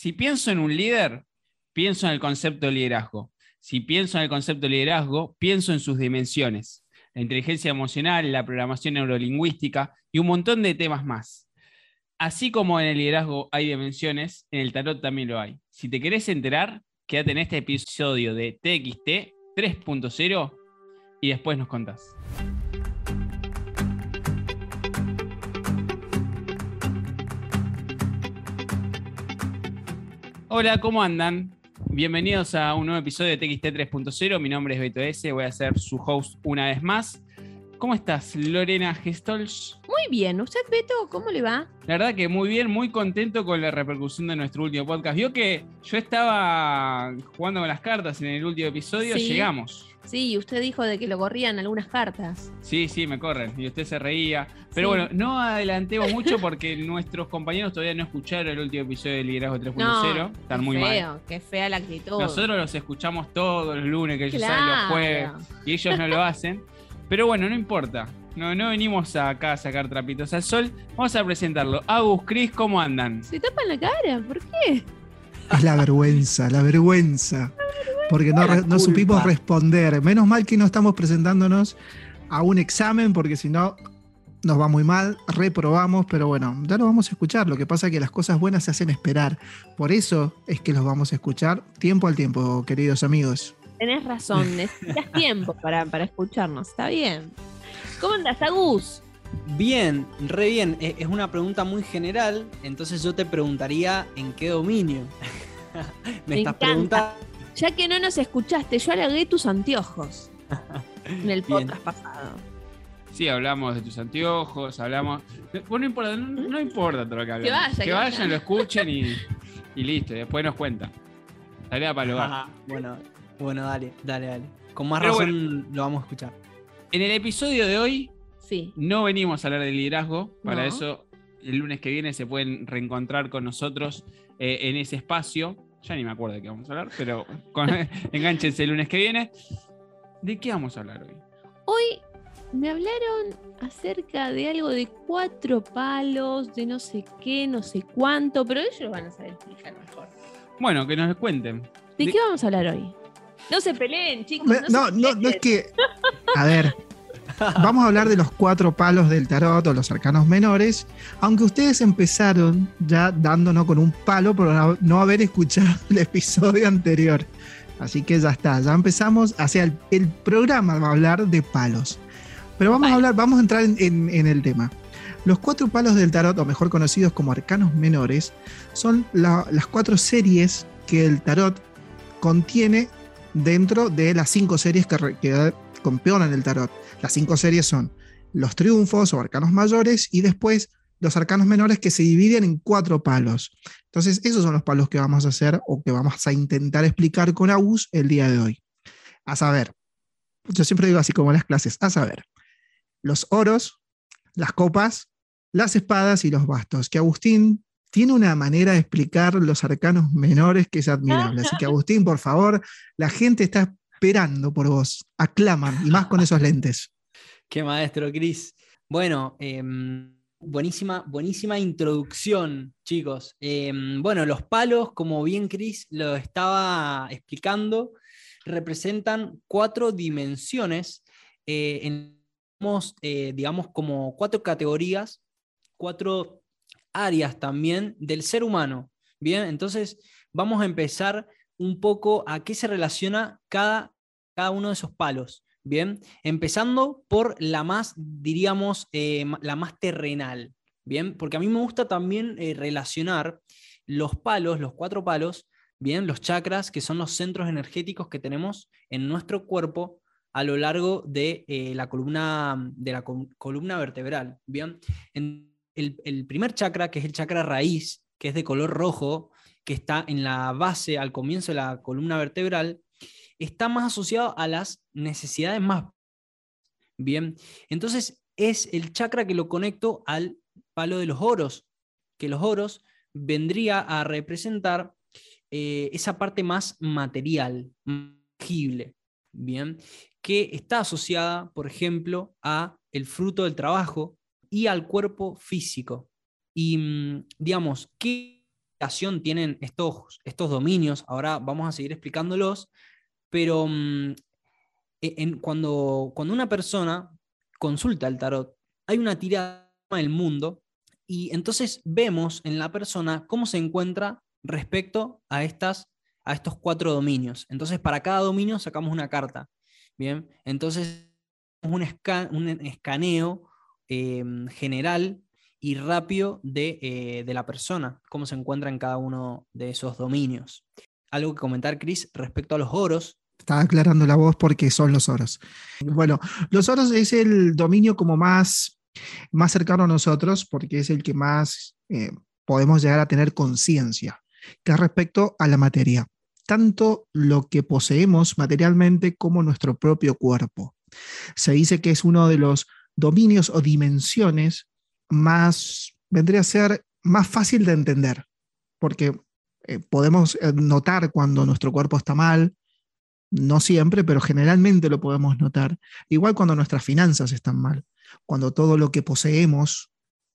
si pienso en un líder, pienso en el concepto de liderazgo. Si pienso en el concepto de liderazgo, pienso en sus dimensiones, la inteligencia emocional, la programación neurolingüística y un montón de temas más. Así como en el liderazgo hay dimensiones, en el tarot también lo hay. Si te querés enterar, quédate en este episodio de TXT 3.0 y después nos contás. Hola, ¿cómo andan? Bienvenidos a un nuevo episodio de TXT 3.0. Mi nombre es Beto S. Voy a ser su host una vez más. ¿Cómo estás, Lorena Gestolz? Muy bien. ¿Usted, Beto, cómo le va? La verdad que muy bien, muy contento con la repercusión de nuestro último podcast. Vio que yo estaba jugando con las cartas en el último episodio, Sí. llegamos. Sí, usted dijo de que lo corrían algunas cartas. Sí, sí, me corren. Y usted se reía. Pero Sí. bueno, no adelantemos mucho porque nuestros compañeros todavía no escucharon el último episodio de Liderazgo 3.0. Están qué muy mal. Qué fea la actitud. Nosotros los escuchamos todos los lunes, que ellos salen los Claro. jueves, y ellos no lo hacen. Pero bueno, no importa. No, no venimos acá a sacar trapitos al sol. Vamos a presentarlo. Agus, Cris, ¿cómo andan? Se tapan la cara, ¿por qué? Es la vergüenza, la vergüenza. Porque no, supimos responder. Menos mal que no estamos presentándonos a un examen, porque si no nos va muy mal, reprobamos, pero bueno, ya lo vamos a escuchar. Lo que pasa es que las cosas buenas se hacen esperar. Por eso es que los vamos a escuchar tiempo al tiempo, queridos amigos. Tenés razón, necesitas tiempo para, para escucharnos, está bien. ¿Cómo andas, Agus? Bien, re bien. E- Es una pregunta muy general, entonces yo te preguntaría en qué dominio. Me Me estás encanta. preguntando. Ya que no nos escuchaste, yo halagué tus anteojos en el Bien. podcast pasado. Sí, hablamos de tus anteojos, hablamos. Bueno, no importa, no, no importa todo lo que hablamos. vaya, que que vayan, vaya. lo escuchen y, y listo. y después nos cuentan. Tarea para el hogar. Ajá, Bueno, bueno, dale, dale, dale. Con más Pero razón lo vamos a escuchar. En el episodio de hoy Sí. No venimos a hablar de liderazgo, para No. eso el lunes que viene se pueden reencontrar con nosotros eh, en ese espacio. Ya ni me acuerdo de qué vamos a hablar, pero con- enganchense el lunes que viene. ¿De qué vamos a hablar hoy? Hoy me hablaron acerca de algo de cuatro palos, de no sé qué, no sé cuánto, pero ellos lo van a saber explicar mejor. Bueno, que nos cuenten. ¿De De- qué vamos a hablar hoy? No se peleen, chicos. Me- No, No, se no, no es que. A ver. Vamos a hablar de los cuatro palos del tarot o los arcanos menores, aunque ustedes empezaron ya dándonos con un palo por no- haber escuchado el episodio anterior. Así que ya está, ya empezamos, hacia el, el programa va a hablar de palos. Pero vamos a hablar, vamos a entrar en, en- en el tema. Los cuatro palos del tarot, o mejor conocidos como arcanos menores, son la- las cuatro series que el tarot contiene dentro de las cinco series que, que componen el tarot. Las cinco series son los triunfos o arcanos mayores y después los arcanos menores que se dividen en cuatro palos. Entonces, esos son los palos que vamos a hacer o que vamos a intentar explicar con Agus el día de hoy. A saber, yo siempre digo así como en las clases, a saber, los oros, las copas, las espadas y los bastos, que Agustín tiene una manera de explicar los arcanos menores que es admirable. Así que Agustín, por favor, la gente está esperando por vos. Aclaman, y más con esos lentes. Qué maestro, Cris. Bueno, em, buenísima, buenísima introducción, chicos. Em, bueno, los palos, como bien Cris lo estaba explicando, representan cuatro dimensiones, eh, eh, digamos, como cuatro categorías, cuatro áreas también del ser humano. Bien, entonces vamos a empezar un poco a qué se relaciona cada, cada uno de esos palos. Bien, empezando por la más, diríamos, eh, la más terrenal. Bien, porque a mí me gusta también eh, relacionar los palos, los cuatro palos, bien, los chakras, que son los centros energéticos que tenemos en nuestro cuerpo a lo largo de eh, la columna, de la col- columna vertebral. Bien, En- el, el primer chakra, que es el chakra raíz, que es de color rojo, que está en la base, al comienzo de la columna vertebral, está más asociado a las necesidades más. Bien, entonces es el chakra que lo conecto al palo de los oros, que los oros vendría a representar eh, esa parte más material, tangible, bien, que está asociada, por ejemplo, a el fruto del trabajo y al cuerpo físico. Y mm, digamos, ¿qué tienen estos, estos dominios? Ahora vamos a seguir explicándolos, pero mm, e, en, cuando, cuando una persona consulta el tarot, hay una tirada del mundo y entonces vemos en la persona cómo se encuentra respecto a, estas, a estos cuatro dominios. Entonces, para cada dominio sacamos una carta. Bien, entonces un, un escaneo em, general y rápido de, eh, de, la persona, cómo se encuentra en cada uno de esos dominios. Algo que comentar, Chris, respecto a los oros. Estaba aclarando la voz porque son los oros. Bueno, los oros es el dominio como más, más cercano a nosotros porque es el que más eh, podemos llegar a tener conciencia, que es respecto a la materia, tanto lo que poseemos materialmente como nuestro propio cuerpo. Se dice que es uno de los dominios o dimensiones más, vendría a ser más fácil de entender, porque eh, podemos eh, notar cuando nuestro cuerpo está mal, no siempre, pero generalmente lo podemos notar. Igual cuando nuestras finanzas están mal, cuando todo lo que poseemos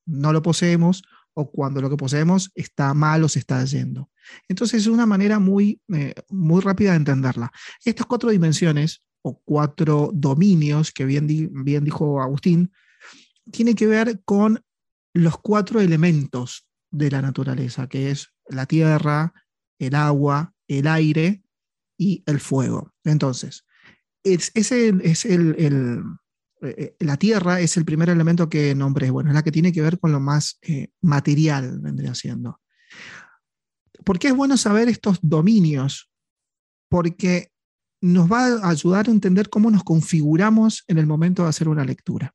no lo poseemos o cuando lo que poseemos está mal o se está yendo. Entonces es una manera muy, eh, muy rápida de entenderla. Estas cuatro dimensiones o cuatro dominios que bien, bien dijo Agustín, tiene que ver con los cuatro elementos de la naturaleza, que es la tierra, el agua, el aire y el fuego. Entonces, es, el, eh, eh, la tierra es el primer elemento que nombré, bueno, es la que tiene que ver con lo más eh, material, vendría siendo. ¿Por qué es bueno saber estos dominios? Porque nos va a ayudar a entender cómo nos configuramos en el momento de hacer una lectura.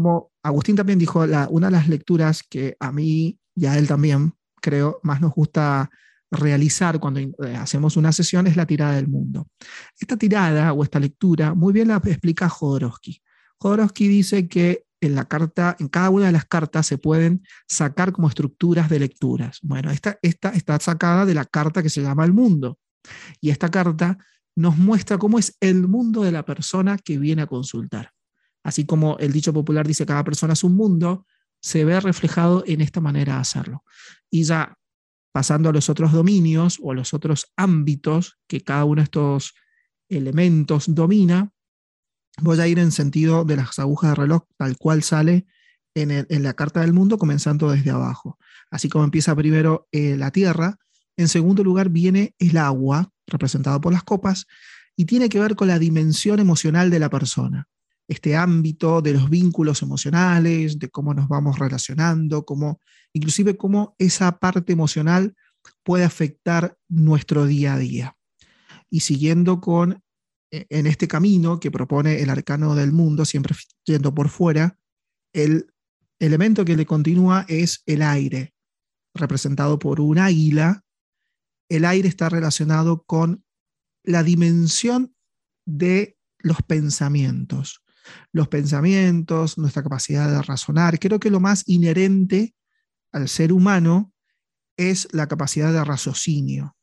Como Agustín también dijo, una de las lecturas que a mí y a él también, creo, más nos gusta realizar cuando eh, hacemos una sesión es la tirada del mundo. Esta tirada o esta lectura muy bien la explica Jodorowsky. Jodorowsky dice que en la carta, en cada una de las cartas se pueden sacar como estructuras de lecturas. Bueno, esta, esta está sacada de la carta que se llama El Mundo. Y esta carta nos muestra cómo es el mundo de la persona que viene a consultar. Así como el dicho popular dice cada persona es un mundo, se ve reflejado en esta manera de hacerlo. Y ya pasando a los otros dominios o a los otros ámbitos que cada uno de estos elementos domina, voy a ir en sentido de las agujas de reloj tal cual sale en, la carta del mundo, comenzando desde abajo. Así como empieza primero eh, la tierra, en segundo lugar viene el agua, representado por las copas, y tiene que ver con la dimensión emocional de la persona. Este ámbito de los vínculos emocionales, de cómo nos vamos relacionando, cómo, inclusive cómo esa parte emocional puede afectar nuestro día a día. Y siguiendo con, e, en este camino que propone el arcano del mundo, siempre yendo por fuera, el elemento que le continúa es el aire, representado por un águila el aire está relacionado con la dimensión de los pensamientos. Los pensamientos, nuestra capacidad de razonar. Creo que lo más inherente al ser humano es la capacidad de raciocinio,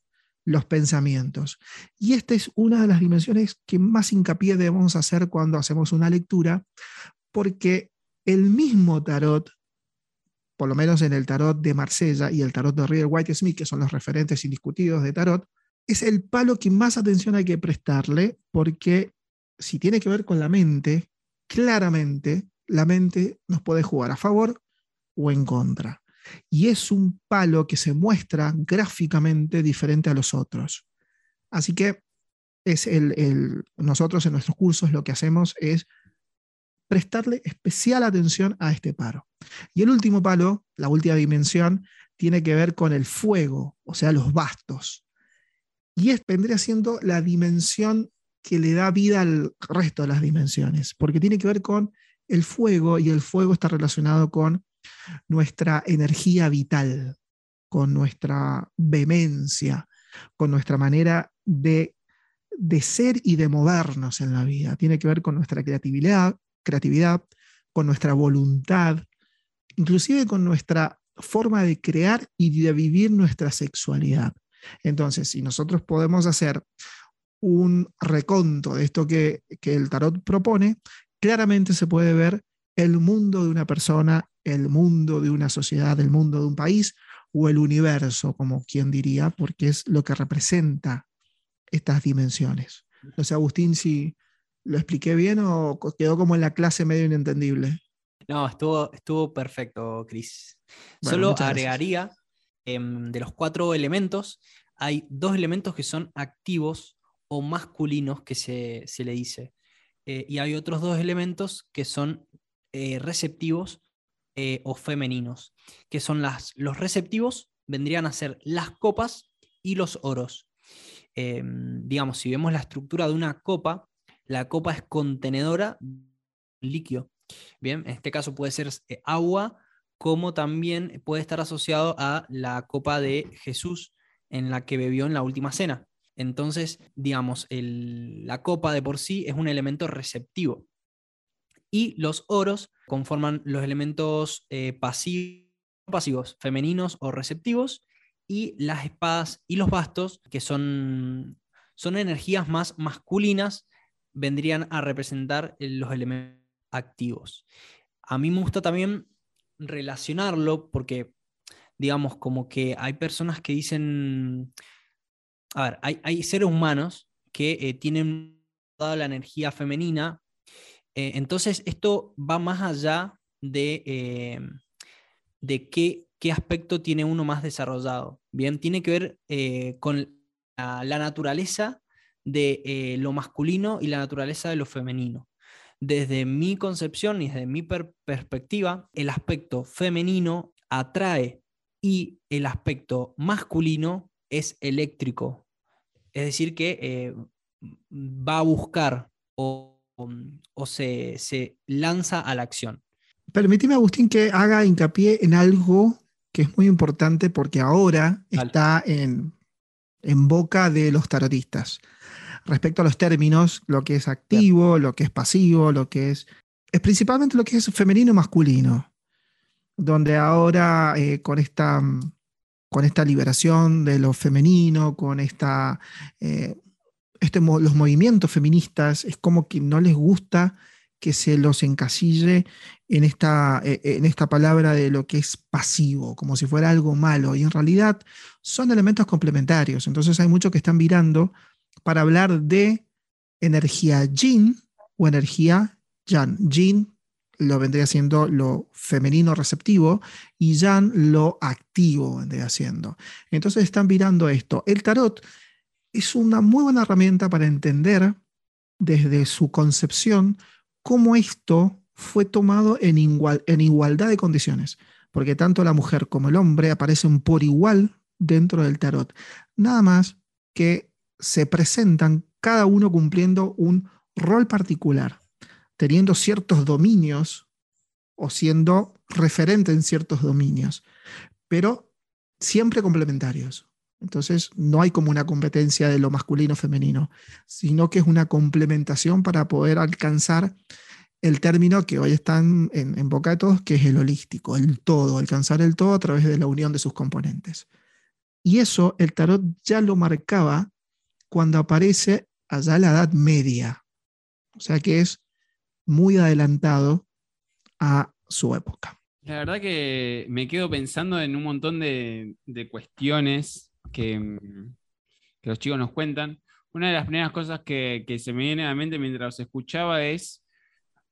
los pensamientos. Y esta es una de las dimensiones que más hincapié debemos hacer cuando hacemos una lectura, porque el mismo tarot por lo menos en el tarot de Marsella y el tarot de Rider White Smith, que son los referentes indiscutidos de tarot, es el palo que más atención hay que prestarle, porque si tiene que ver con la mente, claramente la mente nos puede jugar a favor o en contra. Y es un palo que se muestra gráficamente diferente a los otros. Así que es el, nosotros en nuestros cursos lo que hacemos es prestarle especial atención a este paro. Y el último palo, la última dimensión, tiene que ver con el fuego, o sea, los bastos. Y es, vendría siendo la dimensión que le da vida al resto de las dimensiones, porque tiene que ver con el fuego y el fuego está relacionado con nuestra energía vital, con nuestra vehemencia, con nuestra manera de, de ser y de movernos en la vida. Tiene que ver con nuestra creatividad, creatividad, con nuestra voluntad, inclusive con nuestra forma de crear y de vivir nuestra sexualidad. Entonces, si nosotros podemos hacer un reconto de esto que, que el tarot propone, claramente se puede ver el mundo de una persona, el mundo de una sociedad, el mundo de un país o el universo, como quien diría, porque es lo que representa estas dimensiones. No sé, Agustín, si lo expliqué bien o quedó como en la clase medio inentendible. No, estuvo, estuvo perfecto, Cris. Solo agregaría, em, de los cuatro elementos, hay dos elementos que son activos o masculinos que se, le dice. Eh, y hay otros dos elementos que son eh, receptivos eh, o femeninos, que son las, los receptivos, vendrían a ser las copas y los oros. Em, digamos, si vemos la estructura de una copa, la copa es contenedora líquido. Bien, en este caso puede ser agua, como también puede estar asociado a la copa de Jesús en la que bebió en la última cena. Entonces, digamos, la copa de por sí es un elemento receptivo. Y los oros conforman los elementos eh, pasivos, pasivos, femeninos o receptivos, y las espadas y los bastos, que son, son energías más masculinas, vendrían a representar los elementos activos. A mí me gusta también relacionarlo porque, digamos, como que hay personas que dicen, a ver, hay, seres humanos que eh, tienen toda la energía femenina, eh, entonces esto va más allá de, eh, de qué, qué, aspecto tiene uno más desarrollado. Bien, tiene que ver con la naturaleza de lo masculino y la naturaleza de lo femenino desde mi concepción y desde mi perspectiva, el aspecto femenino atrae y el aspecto masculino es eléctrico. Es decir, que eh, va a buscar o, se, lanza a la acción. Permíteme, Agustín, que haga hincapié en algo que es muy importante porque ahora está en, en boca de los tarotistas. Respecto a los términos, lo que es activo, lo que es pasivo, lo que es... Es principalmente lo que es femenino y masculino, donde ahora eh, con, esta, con esta liberación de lo femenino, con esta, eh, este, los movimientos feministas, es como que no les gusta que se los encasille en esta, eh, en esta palabra de lo que es pasivo, como si fuera algo malo, y en realidad son elementos complementarios. Entonces hay muchos que están mirando para hablar de energía yin o energía yang. Yin lo vendría siendo lo femenino receptivo y yang lo activo vendría siendo. Entonces están mirando esto. El tarot es una muy buena herramienta para entender desde su concepción cómo esto fue tomado en, igual, en igualdad de condiciones, porque tanto la mujer como el hombre aparecen por igual dentro del tarot. Nada más que se presentan cada uno cumpliendo un rol particular, teniendo ciertos dominios o siendo referente en ciertos dominios, pero siempre complementarios. Entonces, no hay como una competencia de lo masculino femenino, sino que es una complementación para poder alcanzar el término que hoy está en, en, boca de todos, que es el holístico, el todo, alcanzar el todo a través de la unión de sus componentes. Y eso el tarot ya lo marcaba cuando aparece allá la Edad Media. O sea que es muy adelantado a su época. La verdad que me quedo pensando en un montón de, cuestiones que, los chicos nos cuentan. Una de las primeras cosas que, se me viene a la mente mientras los escuchaba es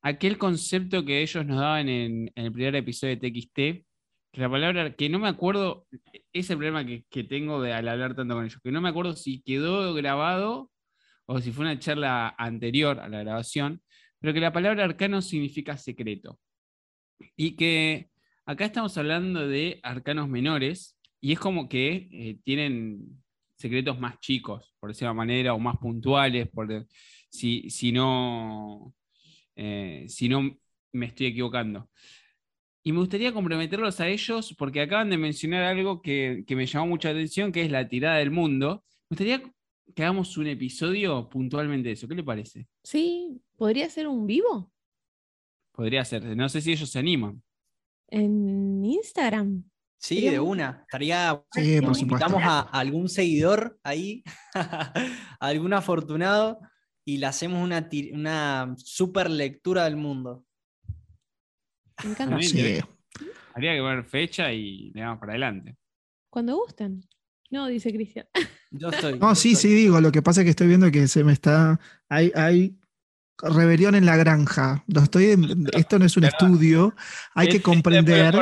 aquel concepto que ellos nos daban en, el primer episodio de TXT, la palabra, que no me acuerdo, es el problema que, tengo de, al hablar tanto con ellos, que no me acuerdo si quedó grabado o si fue una charla anterior a la grabación, pero que la palabra arcano significa secreto. Y que acá estamos hablando de arcanos menores, y es como que eh, tienen secretos más chicos, por decirlo manera, o más puntuales, por, si, si, no, eh, si no me estoy equivocando. Y me gustaría comprometerlos a ellos porque acaban de mencionar algo que, me llamó mucha atención, que es la tirada del mundo. Me gustaría que hagamos un episodio puntualmente de eso. ¿Qué le parece? Sí, ¿podría ser un vivo? Podría ser. No sé si ellos se animan. En Instagram. Sí, de una. Estaría. Sí, nos invitamos a, algún seguidor ahí, a algún afortunado, y le hacemos una, una super lectura del mundo. Me encanta. Habría que ver fecha y le damos para adelante. Cuando gusten. No, dice Cristian. Yo estoy. No, yo sí, estoy. sí, digo. Lo que pasa es que estoy viendo que se me está. Hay, hay rebelión en la granja. Lo estoy, esto no es un estudio. Hay que comprender.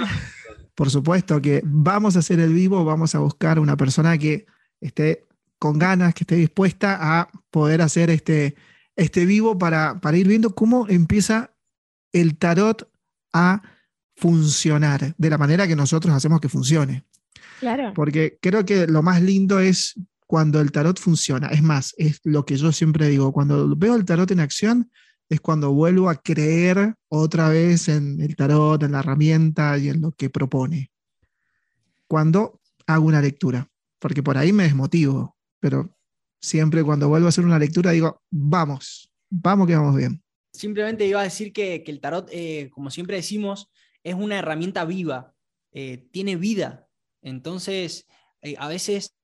Por supuesto que vamos a hacer el vivo, vamos a buscar una persona que esté con ganas, que esté dispuesta a poder hacer este, este vivo para, para ir viendo cómo empieza el tarot a funcionar de la manera que nosotros hacemos que funcione. Claro. Porque creo que lo más lindo es cuando el tarot funciona. Es más, es lo que yo siempre digo, cuando veo el tarot en acción es cuando vuelvo a creer otra vez en el tarot, en la herramienta y en lo que propone. Cuando hago una lectura, porque por ahí me desmotivo, pero siempre cuando vuelvo a hacer una lectura digo, vamos, vamos que vamos bien. Simplemente iba a decir que, que el tarot, eh, como siempre decimos, es una herramienta viva, eh, tiene vida. Entonces, eh, a veces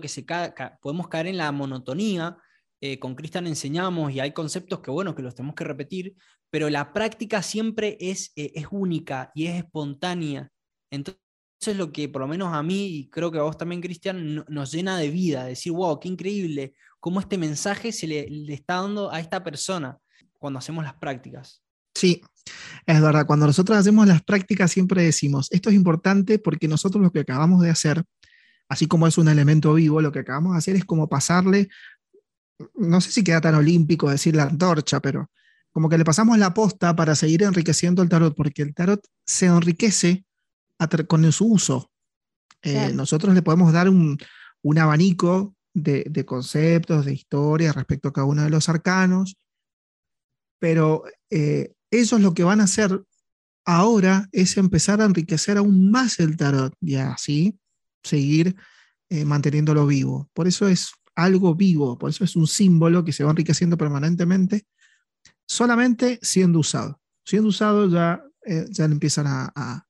que se ca- podemos caer en la monotonía. eh, con Cristian enseñamos y hay conceptos que, bueno, que los tenemos que repetir, pero la práctica siempre es, eh, es única y es espontánea. Entonces, lo que por lo menos a mí, y creo que a vos también, Cristian, no- nos llena de vida, decir, wow, qué increíble, cómo este mensaje se le está dando a esta persona cuando hacemos las prácticas. Sí, es verdad. Cuando nosotros hacemos las prácticas siempre decimos, esto es importante porque nosotros lo que acabamos de hacer, así como es un elemento vivo, lo que acabamos de hacer es como pasarle, no sé si queda tan olímpico decir la antorcha, pero como que le pasamos la posta para seguir enriqueciendo el tarot, porque el tarot se enriquece con su uso. Eh. Nosotros le podemos dar un, un abanico de, de conceptos, de historias respecto a cada uno de los arcanos, pero eh, ellos lo que van a hacer ahora es empezar a enriquecer aún más el tarot y así seguir eh, manteniéndolo vivo. Por eso es algo vivo, por eso es un símbolo que se va enriqueciendo permanentemente, solamente siendo usado. Siendo usado ya, eh, ya empiezan a, a-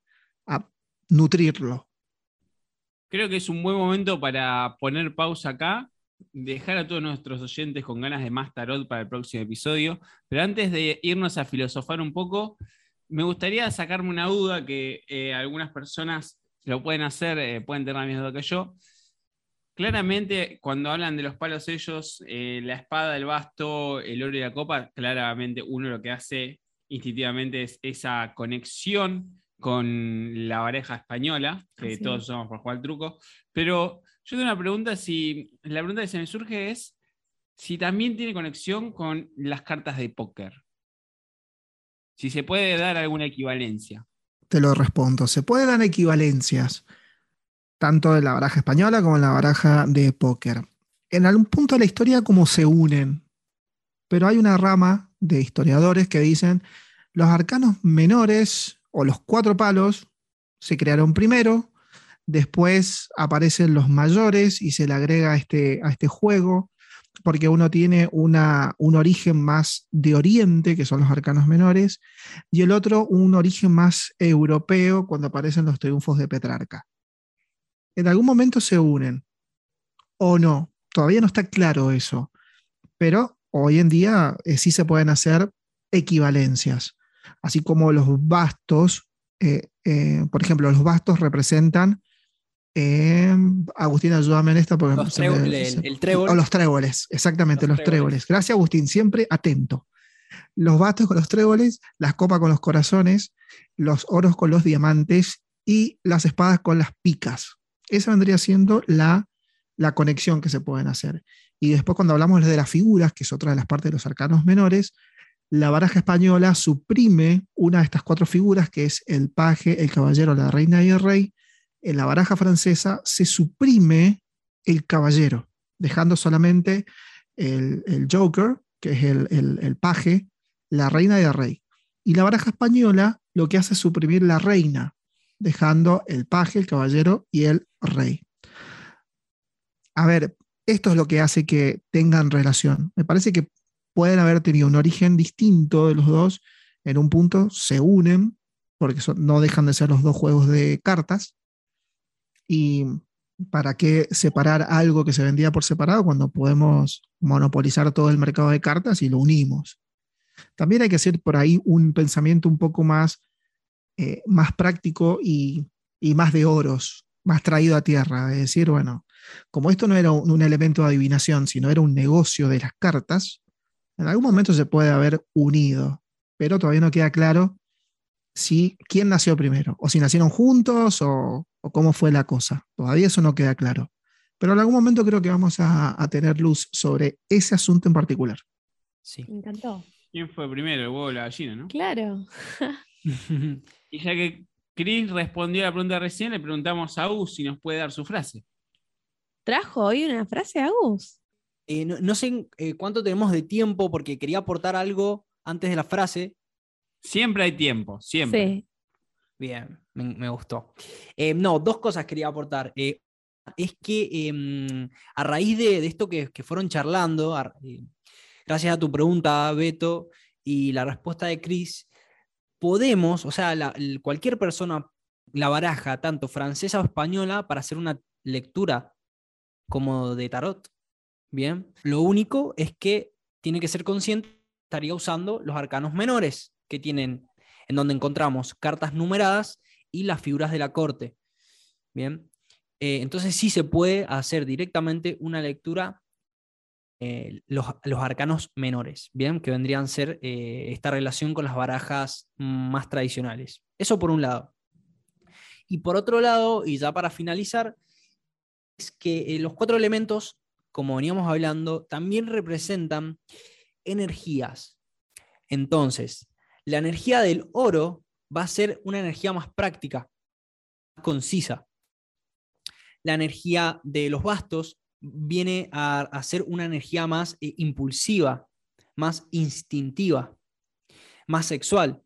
a nutrirlo. Creo que es un buen momento para poner pausa acá, dejar a todos nuestros oyentes con ganas de más tarot para el próximo episodio. Pero antes de irnos a filosofar un poco, me gustaría sacarme una duda que eh, algunas personas lo pueden hacer, eh, pueden tener la misma duda que yo. Claramente, cuando hablan de los palos ellos, eh, la espada, el basto, el oro y la copa, claramente uno lo que hace instintivamente es esa conexión con la pareja española, que Así todos es. usamos por jugar al truco. Pero yo tengo una pregunta, si la pregunta que se me surge es si también tiene conexión con las cartas de póker. Si se puede dar alguna equivalencia. Te lo respondo. Se pueden dar equivalencias, tanto en la baraja española como en la baraja de póker. En algún punto de la historia como se unen, pero hay una rama de historiadores que dicen los arcanos menores o los cuatro palos se crearon primero, después aparecen los mayores y se le agrega a este, a este juego, porque uno tiene una, un origen más de Oriente, que son los arcanos menores, y el otro un origen más europeo cuando aparecen los triunfos de Petrarca. En algún momento se unen, o no, todavía no está claro eso, pero hoy en día eh, sí se pueden hacer equivalencias, así como los bastos, eh, eh, por ejemplo, los bastos representan, eh, Agustín, ayúdame en esta porque Los me- el- trébol. o los tréboles, exactamente, Los los, tréboles. tréboles. Gracias, Agustín, siempre atento. Los bastos con los tréboles, las copas con los corazones, los oros con los diamantes y las espadas con las picas. Esa vendría siendo la, la conexión que se pueden hacer. Y después cuando hablamos de las figuras, que es otra de las partes de los arcanos menores, la baraja española suprime una de estas cuatro figuras, que es el paje, el caballero, la reina y el rey. En la baraja francesa se suprime el caballero, dejando solamente el, Joker, que es el, paje, la reina y el rey. Y la baraja española lo que hace es suprimir la reina, dejando el paje, el caballero y el rey. A ver, esto es lo que hace que tengan relación. Me parece que pueden haber tenido un origen distinto de los dos. En un punto se unen, porque no dejan de ser los dos juegos de cartas. Y ¿para qué separar algo que se vendía por separado cuando podemos monopolizar todo el mercado de cartas y lo unimos? También hay que hacer por ahí un pensamiento un poco más, eh, más práctico y, y más de oros. más traído a tierra, de decir, bueno, como esto no era un, un elemento de adivinación, sino era un negocio de las cartas, en algún momento se puede haber unido, pero todavía no queda claro si quién nació primero, o si nacieron juntos, o, o cómo fue la cosa. Todavía eso no queda claro. Pero en algún momento creo que vamos a, a tener luz sobre ese asunto en particular. Sí. Me encantó. ¿Quién fue primero, el huevo o la gallina, no? Claro. Y ya que Chris respondió a la pregunta recién, le preguntamos a U si nos puede dar su frase. ¿Trajo hoy una frase, Agus? Eh, no, no sé eh, cuánto tenemos de tiempo porque quería aportar algo antes de la frase. Siempre hay tiempo, siempre. Sí. Bien, me, me gustó. Eh, no, dos cosas quería aportar. Eh, es que em, a raíz de, de esto que, que fueron charlando, a- eh, gracias a tu pregunta, Beto, y la respuesta de Chris, podemos, o sea, la- cualquier persona la baraja, tanto francesa o española, para hacer una lectura como de tarot. Bien, lo único es que tiene que ser consciente, estaría usando los arcanos menores, que tienen, en donde encontramos cartas numeradas y las figuras de la corte. Bien, eh, entonces sí se puede hacer directamente una lectura, eh, los, arcanos menores, bien, que vendrían a ser eh, esta relación con las barajas más tradicionales. Eso por un lado. Y por otro lado, y ya para finalizar, es que eh, los cuatro elementos, como veníamos hablando, también representan energías. Entonces, la energía del oro va a ser una energía más práctica, más concisa. La energía de los bastos viene a, a ser una energía más eh, impulsiva, más instintiva, más sexual.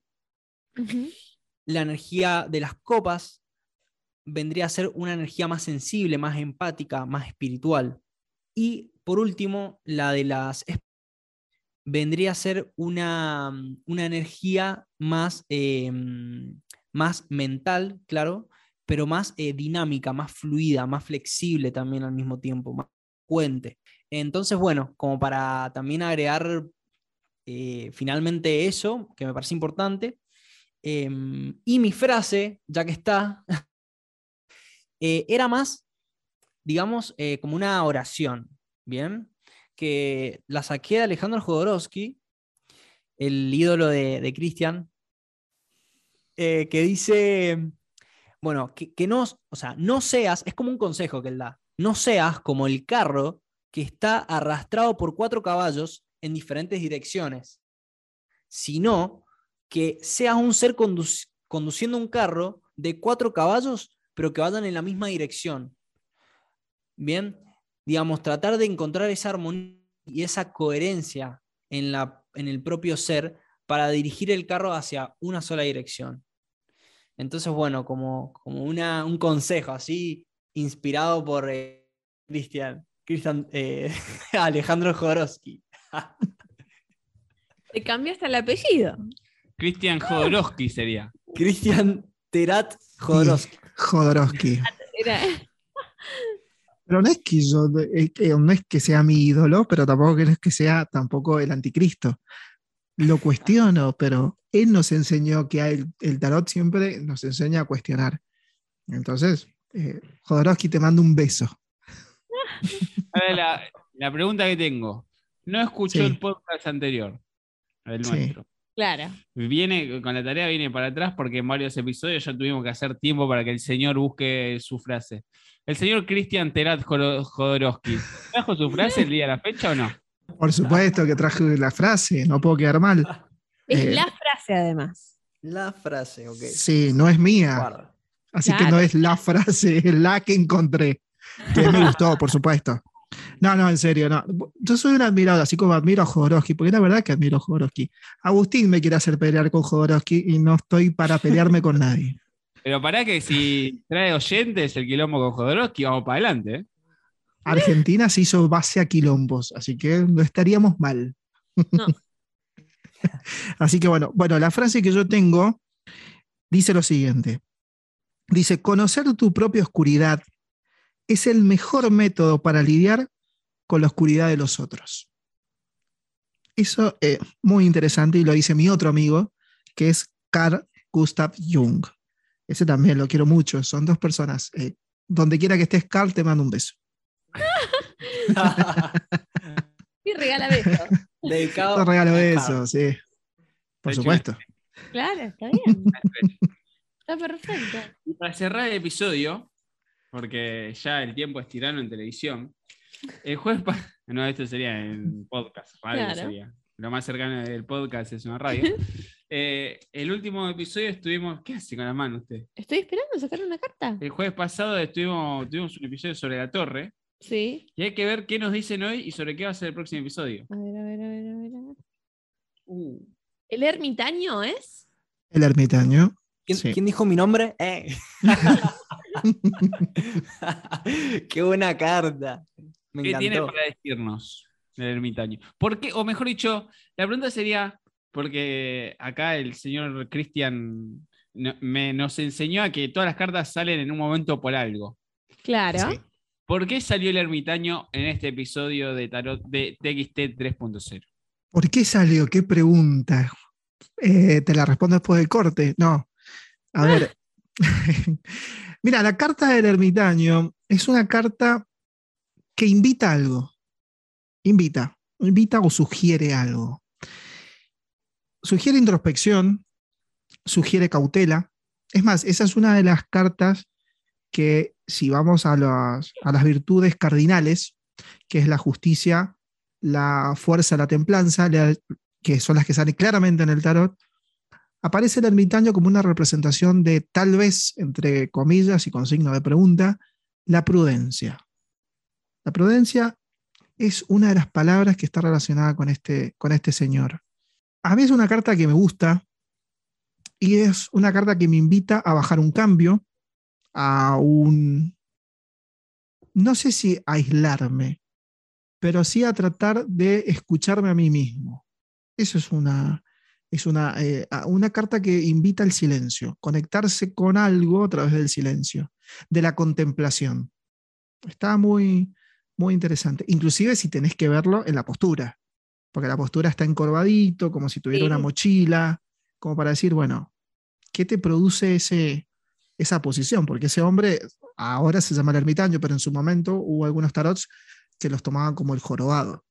La energía de las copas vendría a ser una energía más sensible, más empática, más espiritual. Y por último, la de las vendría a ser una, mm, una energía más, eh, mm, más mental, claro, pero más eh, dinámica, más fluida, más flexible también al mismo tiempo, más fuente. Entonces, bueno, como para también agregar eh, finalmente eso, que me parece importante, em, y mi frase, ya que está, era más, digamos, como una oración, ¿bien? Que la saqué de Alejandro Jodorowsky, el ídolo de, de Cristian, eh, que dice, bueno, que, no, o sea, no seas, es como un consejo que él da, no seas como el carro que está arrastrado por cuatro caballos en diferentes direcciones, sino que seas un ser conduc- conduciendo un carro de cuatro caballos, pero que vayan en la misma dirección. Bien, digamos, tratar de encontrar esa armonía y esa coherencia en, la, en el propio ser para dirigir el carro hacia una sola dirección. Entonces, bueno, como, como una, un consejo así, inspirado por eh, Cristian, Cristian eh, Alejandro Jodorowsky. Te cambiaste el apellido. Cristian Jodorowsky sería. Cristian Terat Jodorowsky. Jodorowsky. Pero no es que yo, que no es que sea mi ídolo, pero tampoco es que sea tampoco el anticristo. Lo cuestiono, pero él nos enseñó que el, el tarot siempre nos enseña a cuestionar. Entonces, eh, Jodorowsky te manda un beso. Ahora la, la pregunta que tengo. No escuchó Sí. el podcast anterior, el Sí. nuestro. Claro. Viene con la tarea, viene para atrás porque en varios episodios ya tuvimos que hacer tiempo para que el señor busque su frase. El señor Cristian Terat Jodorowsky, ¿trajo su frase el día de la fecha o no? Por supuesto que traje la frase, no puedo quedar mal. Es Eh, la frase además. La frase, ok. Sí, no es mía. Guarda. Así que no es la frase, es la que encontré. Que me gustó, por supuesto. No, no, en serio, no. Yo soy un admirador, así como admiro a Jodorowsky, porque la verdad que admiro a Jodorowsky. Agustín me quiere hacer pelear con Jodorowsky y no estoy para pelearme con nadie. Pero para que si trae oyentes el quilombo con Jodorowsky, vamos para adelante. ¿eh? Argentina se hizo base a quilombos, así que no estaríamos mal. No. así que bueno, bueno, la frase que yo tengo dice lo siguiente. Dice, conocer tu propia oscuridad es el mejor método para lidiar con la oscuridad de los otros. Eso es muy interesante y lo dice mi otro amigo, que es Carl Gustav Jung. Ese también lo quiero mucho. Son dos personas eh, donde quiera que estés, Carl, te mando un beso. Y regala besos. Dedicado Te regalo Carl. sí. Por supuesto. Claro, está bien. Está perfecto. Y para cerrar el episodio, porque ya el tiempo es tirano en televisión, el jueves pa- No, esto sería en podcast, radio Claro. sería. Lo más cercano del podcast es una radio. Eh, el último episodio estuvimos. ¿Qué hace con la mano usted? Estoy esperando sacar una carta. El jueves pasado estuvimos, tuvimos un episodio sobre la torre. Sí. Y hay que ver qué nos dicen hoy y sobre qué va a ser el próximo episodio. A ver, a ver, a ver, a ver. a ver. Uh, ¿El ermitaño es? El ermitaño. ¿Quién, Sí. quién dijo mi nombre? Eh. Qué buena carta. Me ¿Qué tiene para decirnos el ermitaño? ¿Por qué? O mejor dicho, la pregunta sería, porque acá el señor Cristian no- me, nos enseñó a que todas las cartas salen en un momento por algo. Claro. Sí. ¿Por qué salió el ermitaño en este episodio de Tarot de TXT 3.0? ¿Por qué salió? ¿Qué pregunta? Eh, ¿Te la respondo después del corte? No. A ver. Mira, la carta del ermitaño es una carta que invita a algo. Invita. Invita o sugiere algo. Sugiere introspección, sugiere cautela. Es más, esa es una de las cartas que si vamos a las, virtudes cardinales, que es la justicia, la fuerza, la templanza, la- que son las que salen claramente en el tarot, aparece el ermitaño como una representación de tal vez, entre comillas y con signo de pregunta, la prudencia. La prudencia es una de las palabras que está relacionada con este, con este señor. A mí es una carta que me gusta y es una carta que me invita a bajar un cambio, a un, no sé si aislarme, pero sí a tratar de escucharme a mí mismo. Eso es una, es una, eh, una carta que invita al silencio, conectarse con algo a través del silencio, de la contemplación. Está muy, muy interesante. Inclusive si tenés que verlo en la postura, porque la postura está encorvadito, como si tuviera Sí. una mochila, como para decir, bueno, ¿qué te produce ese, esa posición? Porque ese hombre ahora se llama el ermitaño, pero en su momento hubo algunos tarots que los tomaban como el jorobado,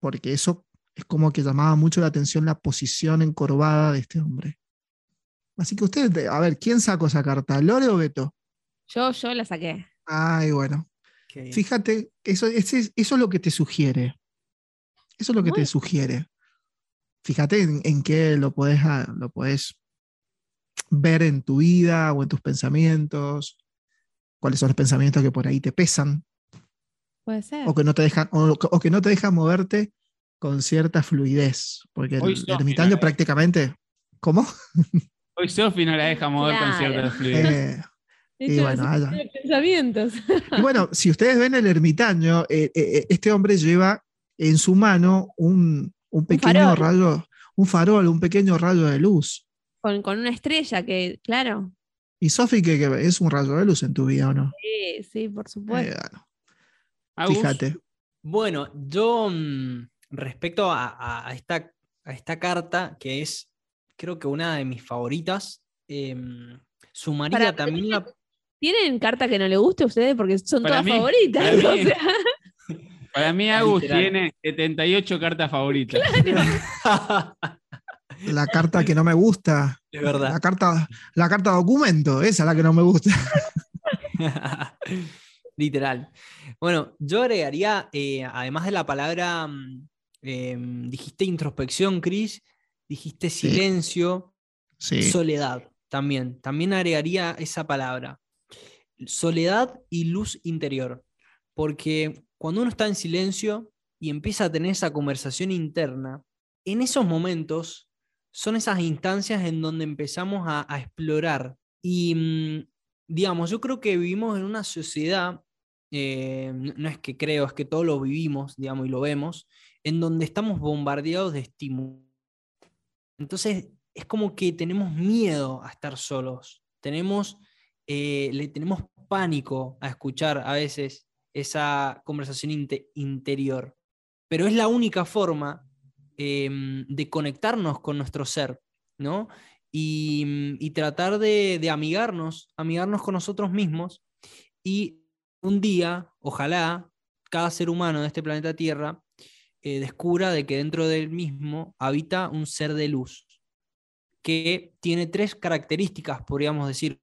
porque eso es como que llamaba mucho la atención la posición encorvada de este hombre. Así que ustedes, a ver, ¿quién sacó esa carta? ¿Lore o Beto? Yo, yo la saqué. Ay, bueno. Fíjate, eso, ese- eso es lo que te sugiere. Eso es lo que te sugiere. Fíjate en, en qué lo podés, ah, lo podés ver en tu vida o en tus pensamientos. Cuáles son los pensamientos que por ahí te pesan Puede ser. o que no te dejan, o, o que no te dejan moverte con cierta fluidez. Porque Hoy el ermitaño ¿no? prácticamente. ¿Cómo? Hoy Sofi no la deja mover con Claro. cierta fluidez. Eh, y bueno, así allá. tiene pensamientos. Y bueno, si ustedes ven el ermitaño, eh, eh, este hombre lleva en su mano un, un pequeño rayo, un farol, un pequeño rayo de luz. Con, con una estrella que, claro. Y Sofi, que, que es un rayo de luz en tu vida, ¿o no? Sí, sí, por Eh, supuesto. bueno, Agus, fíjate. Bueno, yo mm, respecto a, esta, a esta carta, que es creo que una de mis favoritas, em, sumaría Para- también la... ¿Tienen carta que no le guste a ustedes? Porque son Para todas mí- favoritas. o sea, Para mí, Agus Literal. tiene 78 cartas favoritas. La carta que no me gusta, es la verdad. carta, la carta documento, esa es la que no me gusta. Literal. Bueno, yo agregaría, eh, además de la palabra, mm, em, dijiste introspección, Cris, dijiste Sí. silencio, Sí, soledad también. También agregaría esa palabra. Soledad y luz interior. Porque cuando uno está en silencio y empieza a tener esa conversación interna, en esos momentos son esas instancias en donde empezamos a, a explorar. Y, mm, digamos, yo creo que vivimos en una sociedad, eh, no es que creo, es que todos lo vivimos, digamos, y lo vemos, en donde estamos bombardeados de estímulos. Entonces, es como que tenemos miedo a estar solos. Tenemos, eh, le tenemos pánico a escuchar a veces esa conversación inte- interior. Pero es la única forma em, de conectarnos con nuestro ser, ¿no? Y, y tratar de, de amigarnos, amigarnos con nosotros mismos Y un día, ojalá, cada ser humano de este planeta Tierra eh, descubra de que dentro del mismo habita un ser de luz, que tiene tres características, podríamos decir,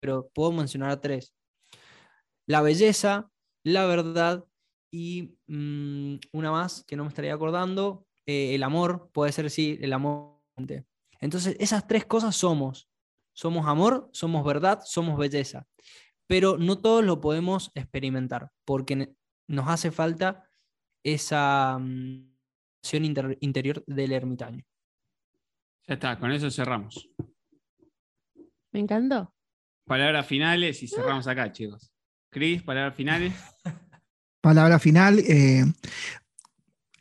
pero puedo mencionar tres. La belleza, la verdad y mm, una más que no me estaría acordando, eh, el amor, puede ser sí, el amor. Entonces, esas tres cosas somos. Somos amor, somos verdad, somos belleza. Pero no todos lo podemos experimentar, porque nos hace falta esa mm, interior del ermitaño. Ya está, con eso cerramos. Me encantó. Palabras finales y cerramos acá, chicos. Cris, palabras finales. Palabra final. eh,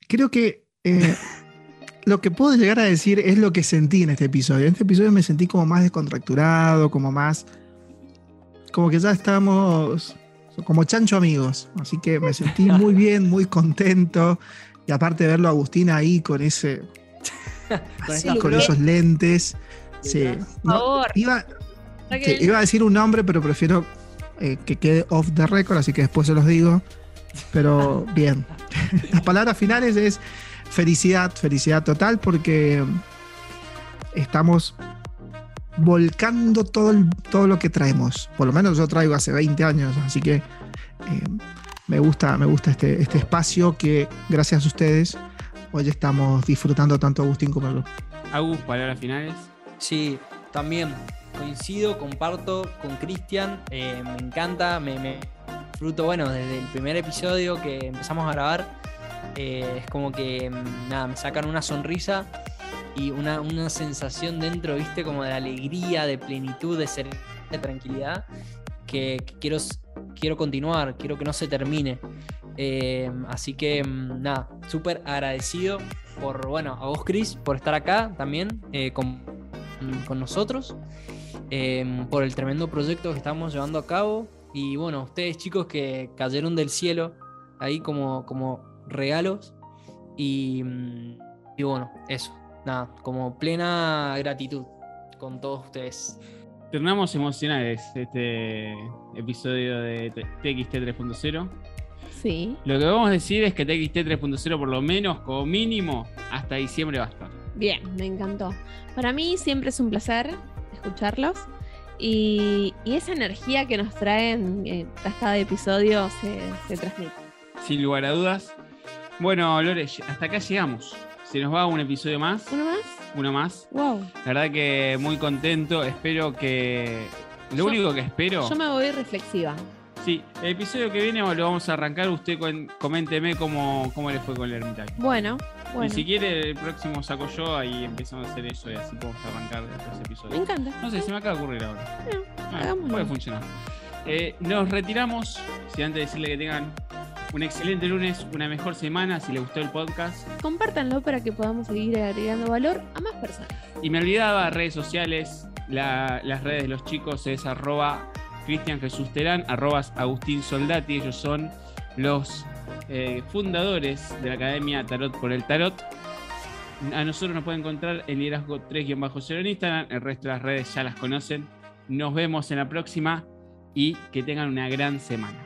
creo que eh, lo que puedo llegar a decir es lo que sentí en este episodio. En este episodio me sentí como más descontracturado, como más. Como que ya estamos como chancho amigos. Así que me sentí muy bien, muy contento. Y aparte de verlo a Agustín ahí con ese. Con así, esos lentes. Sí. No, favor. iba, Sí, iba a decir un nombre, pero prefiero eh, que quede off the record, así que después se los digo. Pero bien. Las palabras finales es felicidad, felicidad total, porque estamos volcando todo, el- todo lo que traemos. Por lo menos yo traigo hace 20 años, así que eh, me gusta, me gusta este, este espacio que gracias a ustedes hoy estamos disfrutando tanto Agustín como yo. Agus, palabras finales. Sí, también coincido, comparto con Cristian, eh, me encanta, me, me disfruto, bueno, desde el primer episodio que empezamos a grabar, eh, es como que, mm, nada, me sacan una sonrisa y una, una sensación dentro, viste, como de alegría, de plenitud, de serenidad, de tranquilidad, que, quiero, quiero continuar, quiero que no se termine. Eh, así que, mm, nada, súper agradecido por, bueno, a vos, Chris, por estar acá también con, con nosotros, eh, por el tremendo proyecto que estamos llevando a cabo. Y bueno, ustedes, chicos, que cayeron del cielo ahí como, como regalos. Y, mm, y bueno, eso, nada, como plena gratitud con todos ustedes. Terminamos emocionales este episodio de TXT 3.0. Sí, Lo que vamos a decir es que TXT 3.0 por lo menos, como mínimo, hasta diciembre va a estar. bien, me encantó. Para mí siempre es un placer escucharlos y, y esa energía que nos traen eh, tras cada episodio se, se transmite. Sin lugar a dudas. Bueno, Lore, hasta acá llegamos. Se nos va un episodio más, ¿Uno más? uno más. Wow. La verdad que muy contento. Espero que. Lo Yo- único que espero. Yo me voy reflexiva. Sí, el episodio que viene lo vamos a arrancar. Usted coménteme cómo, cómo le fue con el ermitaño. Bueno, Y bueno. si quiere, el próximo saco yo, ahí empezamos a hacer eso y así podemos arrancar los Me episodios. encanta. No sé, se me acaba de ocurrir ahora. Ah, hagámoslo. puede funcionar. Eh, nos retiramos. Si antes de decirle que tengan un excelente lunes, una mejor semana, si les gustó el podcast. Compártanlo para que podamos seguir agregando valor a más personas. Y me olvidaba, redes sociales, la- las redes de los chicos es arroba Cristian Jesús Terán, arroba Agustín Soldati, ellos son los eh, fundadores de la Academia Tarot por el Tarot. A nosotros nos pueden encontrar en liderazgo 3-0 en Instagram, el resto de las redes ya las conocen. Nos vemos en la próxima y que tengan una gran semana.